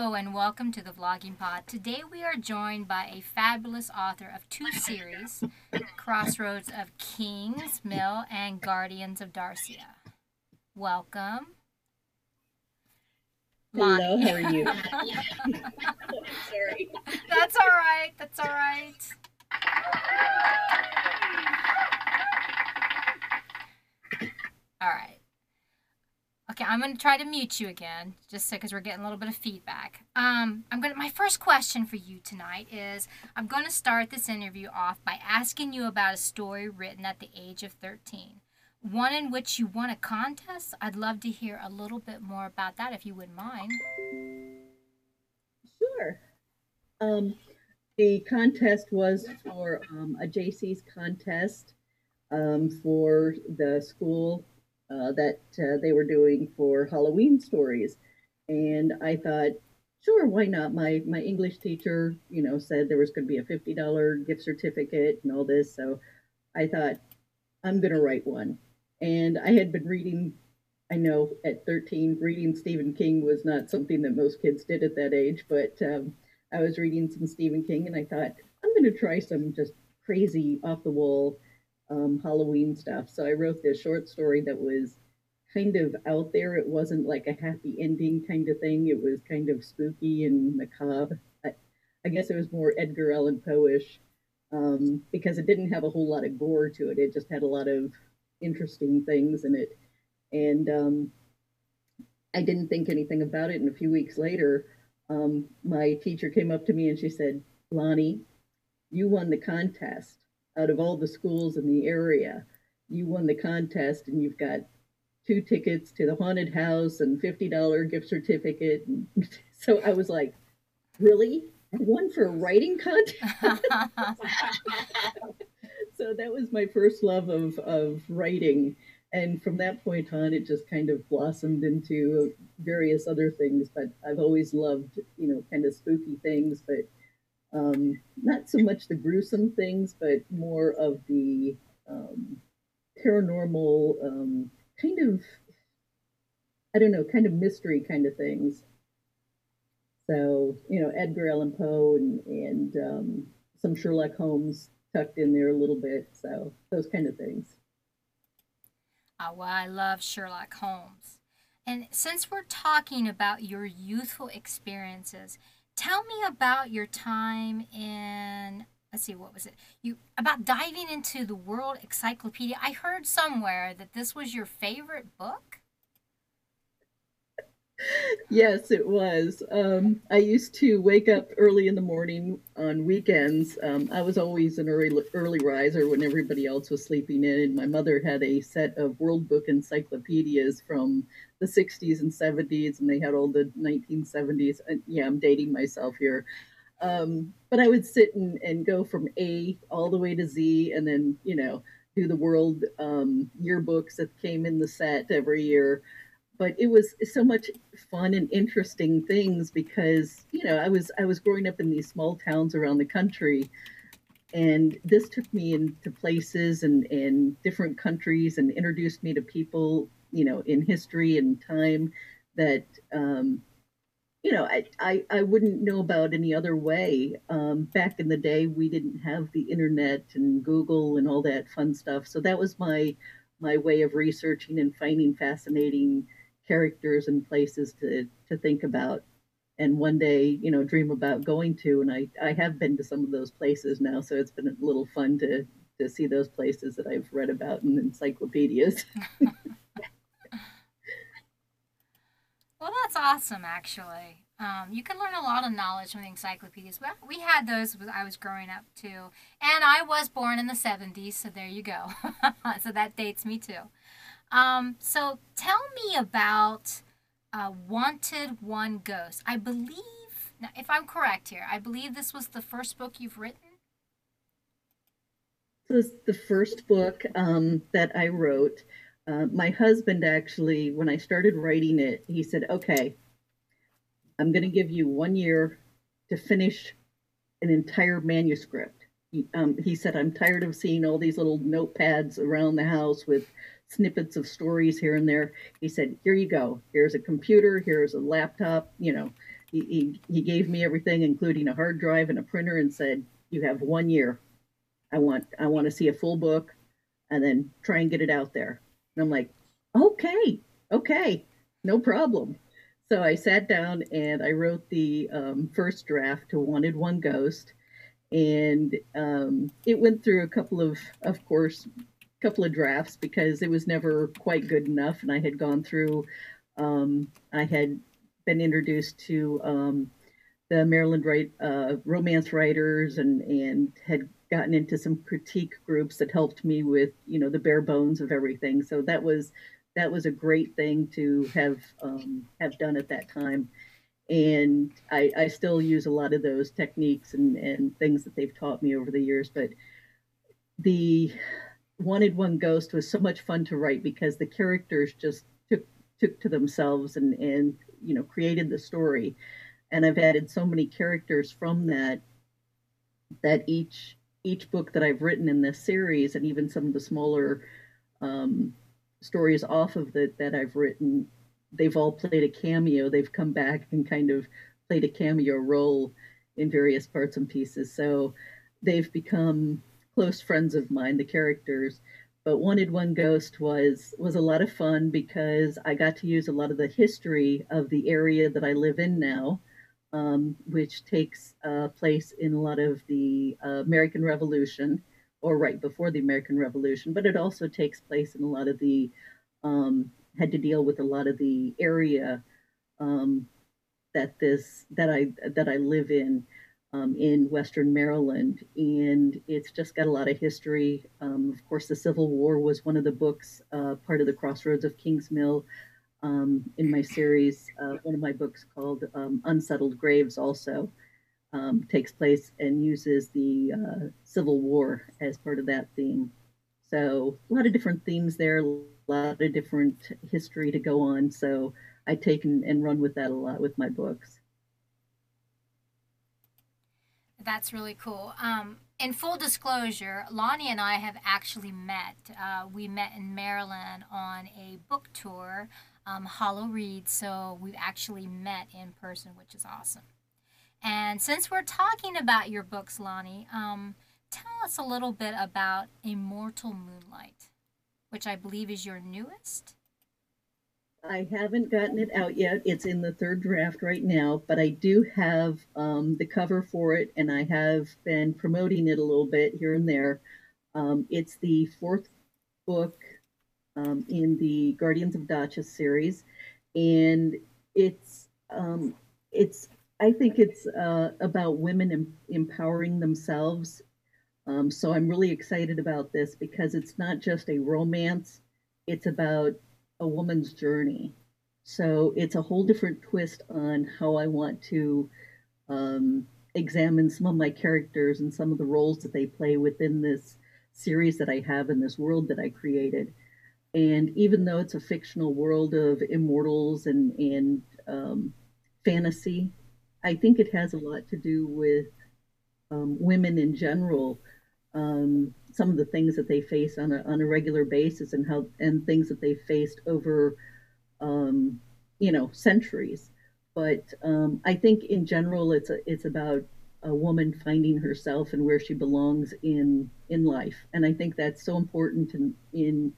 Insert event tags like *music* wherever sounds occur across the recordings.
Hello and welcome to the Vlogging Pod. Today we are joined by a fabulous author of two series, Crossroads of Kings, Mill, and Guardians of Darcia. Welcome. Hello, how are you? Sorry. *laughs* That's all right. That's all right. All right. Okay, I'm gonna try to mute you again, just because we're getting a little bit of feedback. Um, I'm gonna. My first question for you tonight is: I'm gonna start this interview off by asking you about a story written at the age of 13, one in which you won a contest. I'd love to hear a little bit more about that, if you wouldn't mind. Sure. Um, the contest was for um, a JC's contest um, for the school uh, that uh, they were doing for Halloween stories, and I thought, sure, why not? My my English teacher, you know, said there was going to be a fifty dollar gift certificate and all this, so I thought I'm going to write one, and I had been reading. I know at 13, reading Stephen King was not something that most kids did at that age, but um, I was reading some Stephen King and I thought, I'm going to try some just crazy off the wall um, Halloween stuff. So I wrote this short story that was kind of out there. It wasn't like a happy ending kind of thing, it was kind of spooky and macabre. I, I guess it was more Edgar Allan Poe ish um, because it didn't have a whole lot of gore to it, it just had a lot of interesting things in it. And um, I didn't think anything about it. And a few weeks later, um, my teacher came up to me and she said, Loni, you won the contest out of all the schools in the area. You won the contest and you've got two tickets to the haunted house and $50 gift certificate. And *laughs* so I was like, really? One for a writing contest? *laughs* so that was my first love of, of writing. And from that point on, it just kind of blossomed into various other things. But I've always loved, you know, kind of spooky things, but um, not so much the gruesome things, but more of the um, paranormal um, kind of, I don't know, kind of mystery kind of things. So, you know, Edgar Allan Poe and, and um, some Sherlock Holmes tucked in there a little bit. So, those kind of things. Oh, well, I love Sherlock Holmes. And since we're talking about your youthful experiences, tell me about your time in let's see what was it you about diving into the world encyclopedia i heard somewhere that this was your favorite book yes, it was. Um, I used to wake up early in the morning on weekends. Um, I was always an early early riser when everybody else was sleeping in, and my mother had a set of World Book encyclopedias from the 60s and 70s, and they had all the 1970s. And yeah, I'm dating myself here. Um, but I would sit and, and go from A all the way to Z, and then you know do the world um, yearbooks that came in the set every year but it was so much fun and interesting things because you know i was i was growing up in these small towns around the country and this took me into places and and different countries and introduced me to people you know in history and time that um you know i i, I wouldn't know about any other way. Um back in the day we didn't have the internet and google and all that fun stuff. So that was my my way of researching and finding fascinating characters and places to to think about and one day you know dream about going to. And i i have been to some of those places now so it's been a little fun to to see those places that i've read about in encyclopedias *laughs* well that's awesome actually um, you can learn a lot of knowledge from the encyclopedias. Well, we had those when I was growing up too. And I was born in the 70s, so there you go. *laughs* so that dates me too. Um, so tell me about uh, Wanted One Ghost. I believe, now, if I'm correct here, I believe this was the first book you've written. This was the first book um, that I wrote. Uh, my husband actually, when I started writing it, he said, "Okay, I'm going to give you one year to finish an entire manuscript." He, um, he said, "I'm tired of seeing all these little notepads around the house with snippets of stories here and there. He said, Here you go. Here's a computer, here's a laptop, you know, he, he, he gave me everything, including a hard drive and a printer, and said, "You have one year. I want I want to see a full book, and then try and get it out there." And I'm like, "Okay, okay, no problem." So I sat down and I wrote the um, first draft to Wanted One Ghost, and um, it went through a couple of, of course, couple of drafts because it was never quite good enough, and I had gone through. Um, I had been introduced to um, the Maryland right, uh, romance writers and and had gotten into some critique groups that helped me with you know the bare bones of everything. So that was that was a great thing to have um, have done at that time. And I, I still use a lot of those techniques and, and things that they've taught me over the years. But the Wanted One Ghost was so much fun to write because the characters just took took to themselves and and you know created the story and i've added so many characters from that that each each book that i've written in this series and even some of the smaller um, stories off of that that i've written they've all played a cameo. They've come back and kind of played a cameo role in various parts and pieces. So they've become close friends of mine the characters. But wanted one ghost was was a lot of fun because i got to use a lot of the history of the area that i live in now um, which takes uh, place in a lot of the uh, american revolution or right before the american revolution but it also takes place in a lot of the um, had to deal with a lot of the area um, that this that i that i live in um, in Western Maryland, and it's just got a lot of history. Um, of course, the Civil War was one of the books, uh, part of the Crossroads of Kings Mill. Um, in my series, uh, one of my books called um, Unsettled Graves also um, takes place and uses the uh, Civil War as part of that theme. So a lot of different themes there, a lot of different history to go on. So I take and, and run with that a lot with my books. That's really cool. Um, in full disclosure, Loni and I have actually met. Uh, we met in Maryland on a book tour, um, Hollow Reed. so we've actually met in person, which is awesome. And since we're talking about your books, Loni, um, tell us a little bit about Immortal Moonlight, which I believe is your newest. I haven't gotten it out yet. It's in the third draft right now, but I do have um, the cover for it, and I have been promoting it a little bit here and there. Um, it's the fourth book um, in the Guardians of Dacia series, and it's um, it's I think it's uh, about women em- empowering themselves. Um, so I'm really excited about this because it's not just a romance; it's about a woman's journey. So it's a whole different twist on how I want to um, examine some of my characters and some of the roles that they play within this series that I have in this world that I created. And even though it's a fictional world of immortals and, and um, fantasy, I think it has a lot to do with um, women in general um, some of the things that they face on a, on a regular basis and how and things that they faced over um, you know centuries. But um, I think in general it's a, it's about a woman finding herself and where she belongs in in life. And I think that's so important in in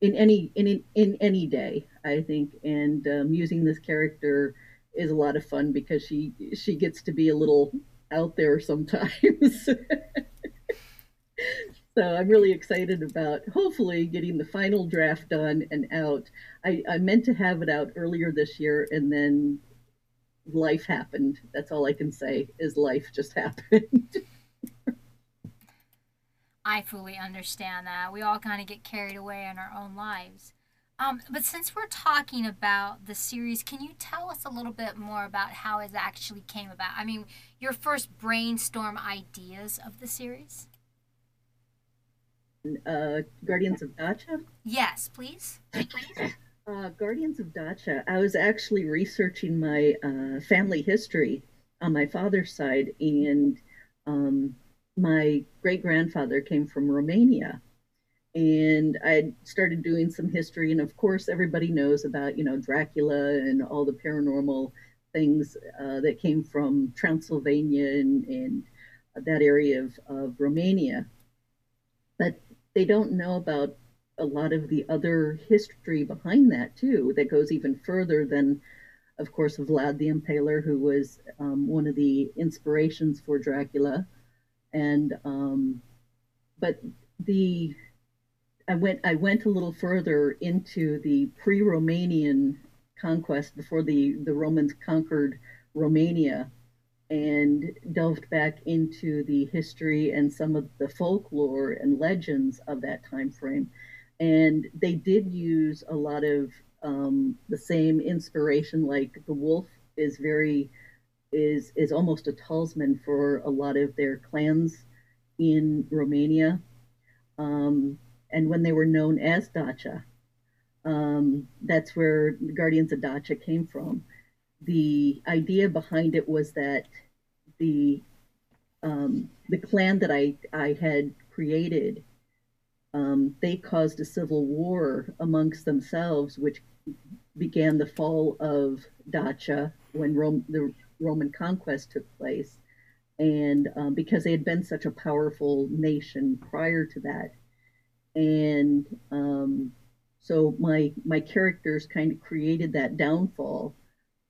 in any in in any day I think and um, using this character is a lot of fun because she she gets to be a little out there sometimes *laughs* so I'm really excited about hopefully getting the final draft done and out. I, I meant to have it out earlier this year and then life happened. That's all I can say is life just *laughs* happened. I fully understand that. We all kind of get carried away in our own lives. Um, but since we're talking about the series, can you tell us a little bit more about how it actually came about? I mean, your first brainstorm ideas of the series? uh, Guardians of Dacia? Yes, please. *coughs* Uh, Guardians of Dacia. I was actually researching my uh, family history on my father's side, and um, my great grandfather came from Romania. And I started doing some history, and of course, everybody knows about you know Dracula and all the paranormal things uh, that came from Transylvania and, and that area of, of Romania. But they don't know about a lot of the other history behind that, too, that goes even further than, of course, Vlad the Impaler, who was um, one of the inspirations for Dracula. And, um, but the I went I went a little further into the pre-Romanian conquest before the the Romans conquered Romania and delved back into the history and some of the folklore and legends of that time frame and they did use a lot of um, the same inspiration like the wolf is very is is almost a talisman for a lot of their clans in Romania um, and when they were known as Dacia. Um, that's where the Guardians of Dacia came from. The idea behind it was that the um, the clan that I, I had created, um, they caused a civil war amongst themselves, which began the fall of Dacia when Rome, the Roman conquest took place. And um, because they had been such a powerful nation prior to that, and um, so my my characters kind of created that downfall.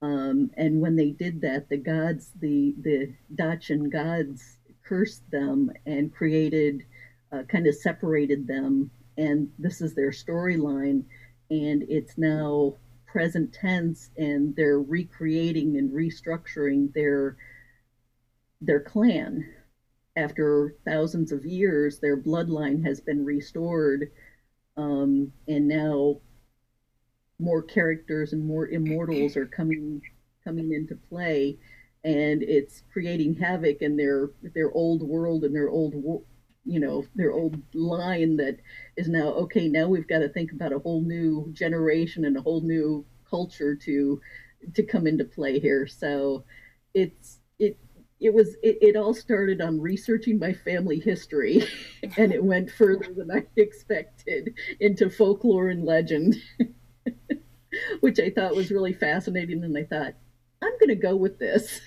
Um, and when they did that, the gods, the the Dacian gods, cursed them and created, uh, kind of separated them. And this is their storyline, and it's now present tense, and they're recreating and restructuring their their clan. After thousands of years, their bloodline has been restored, um, and now more characters and more immortals are coming coming into play, and it's creating havoc in their their old world and their old you know their old line that is now okay. Now we've got to think about a whole new generation and a whole new culture to to come into play here. So it's it it was it, it all started on researching my family history *laughs* and it went further than i *laughs* expected into folklore and legend *laughs* which i thought was really fascinating and i thought i'm going to go with this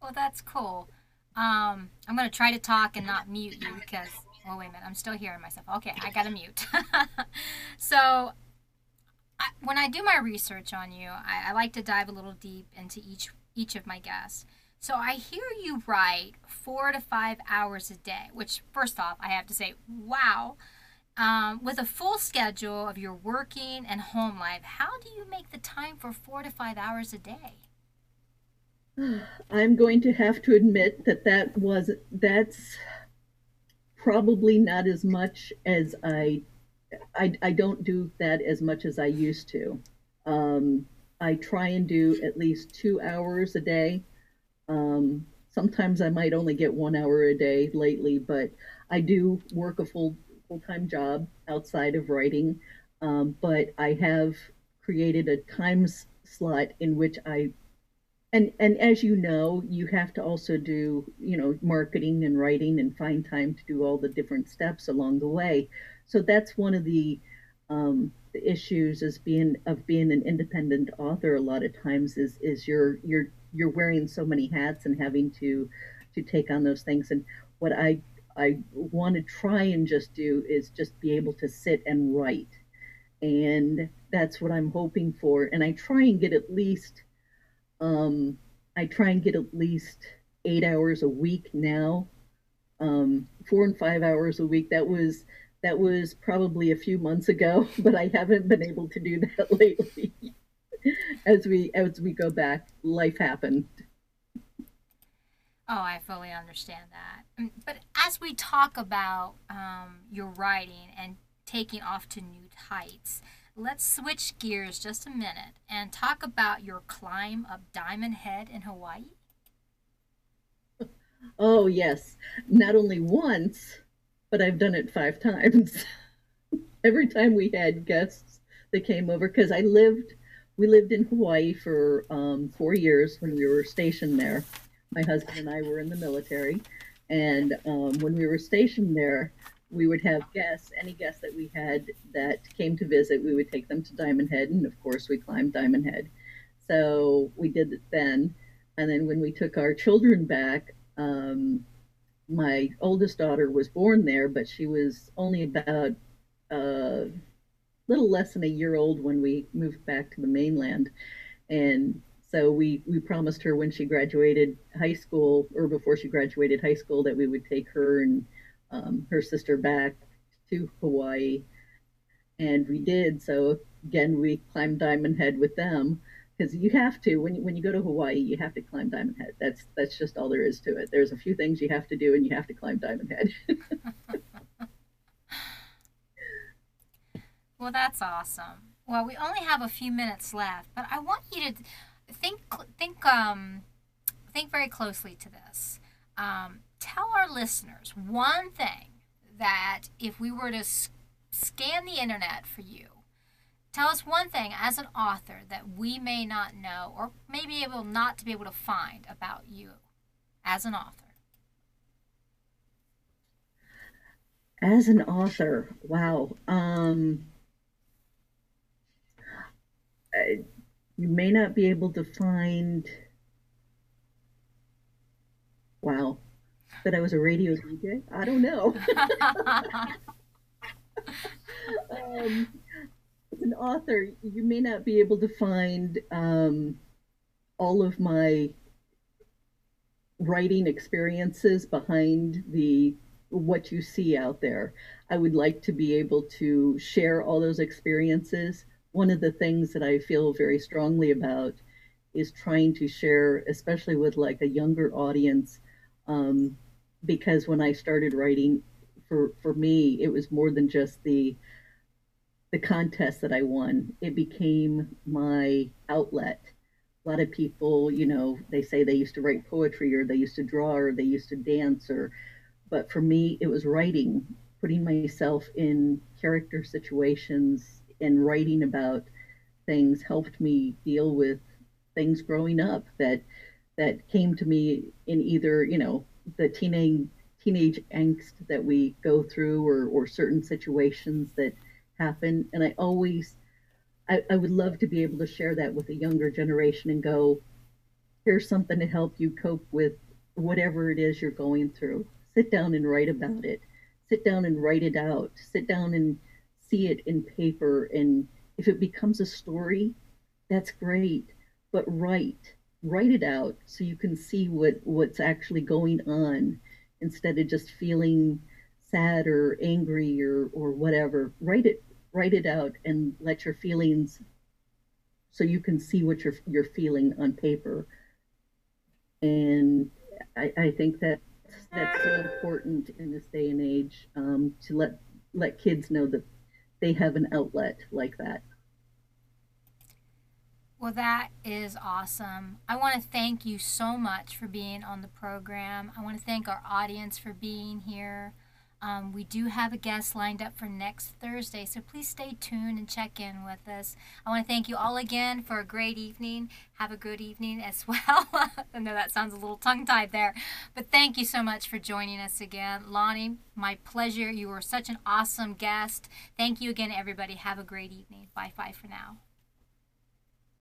well that's cool um, i'm to try to talk and not mute you because oh wait a minute i'm still hearing myself okay i gotta mute *laughs* so I, when I do my research on you, I, I, like to dive a little deep into each each of my guests. So I hear you write four to five hours a day, which, first off, I have to say, wow. Um, with a full schedule of your working and home life, how do you make the time for four to five hours a day? I'm going to have to admit that that was that's probably not as much as I I, I don't do that as much as I used to. Um, I try and do at least two hours a day. Um, sometimes I might only get one hour a day lately, but I do work a full full time job outside of writing. Um, but I have created a time slot in which I and and as you know, you have to also do you know marketing and writing and find time to do all the different steps along the way. So that's one of the um, the issues as being of being an independent author a lot of times is is you're you're you're wearing so many hats and having to to take on those things. And what i i want to try and just do is just be able to sit and write. And that's what i'm hoping for. And i try and get at least um i try and get at least eight hours a week now um four and five hours a week that was that was probably a few months ago, *laughs* but I haven't been able to do that *laughs* lately. as we as we go back, life happened. Oh, I fully understand that. Mm, but as we talk about um, your writing and taking off to new heights, let's switch gears just a minute and talk about your climb up Diamond Head in Hawaii. *laughs* Oh, yes. Not only once, but I've done it five times. *laughs* Every time we had guests that came over, because I lived, we lived in Hawaii for um, four years when we were stationed there. My husband and I were in the military, and um, when we were stationed there, we would have guests, any guests that we had that came to visit, we would take them to Diamond Head, and of course, we climbed Diamond Head. So we did it then. And then when we took our children back, um, my oldest daughter was born there, but she was only about a uh, little less than a year old when we moved back to the mainland. And so we, we promised her when she graduated high school or before she graduated high school that we would take her and um, her sister back to Hawaii. And we did. So again, we climbed Diamond Head with them because you have to when you, when you go to Hawaii, you have to climb Diamond Head. That's that's just all there is to it. There's a few things you have to do, and you have to climb Diamond Head. *laughs* well, that's awesome. Well, we only have a few minutes left, but I want you to think think um think very closely to this. Um, tell our listeners one thing that if we were to scan the internet for you Tell us one thing as an author that we may not know or may be able not to be able to find about you as an author. As an author, wow. Um, I, you may not be able to find. Wow, that I was a radio DJ. I don't know. *laughs* um, as an author, you may not be able to find um, all of my writing experiences behind the what you see out there. I would like to be able to share all those experiences. One of the things that I feel very strongly about is trying to share, especially with like a younger audience, um, because when I started writing, for for me, it was more than just the the contest that I won. It became my outlet. A lot of people, you know, they say they used to write poetry or they used to draw or they used to dance or but for me it was writing, putting myself in character situations and writing about things helped me deal with things growing up that that came to me in either, you know, the teenage teenage angst that we go through or or certain situations that happen. And I always, I, I would love to be able to share that with a younger generation and go, here's something to help you cope with whatever it is you're going through. Sit down and write about it. Sit down and write it out. Sit down and see it in paper. And if it becomes a story, that's great. But write, write it out so you can see what, what's actually going on instead of just feeling sad or angry or, or whatever. Write it write it out and let your feelings so you can see what you're you're feeling on paper. And I, I think that that's so important in this day and age um, to let let kids know that they have an outlet like that. Well, that is awesome. I want to thank you so much for being on the program. I want to thank our audience for being here. Um, we do have a guest lined up for next Thursday, so please stay tuned and check in with us. I want to thank you all again for a great evening. Have a good evening as *laughs* well. I know that sounds a little tongue tied there, but thank you so much for joining us again. Loni, my pleasure. You were such an awesome guest. Thank you again, everybody. Have a great evening. Bye bye for now.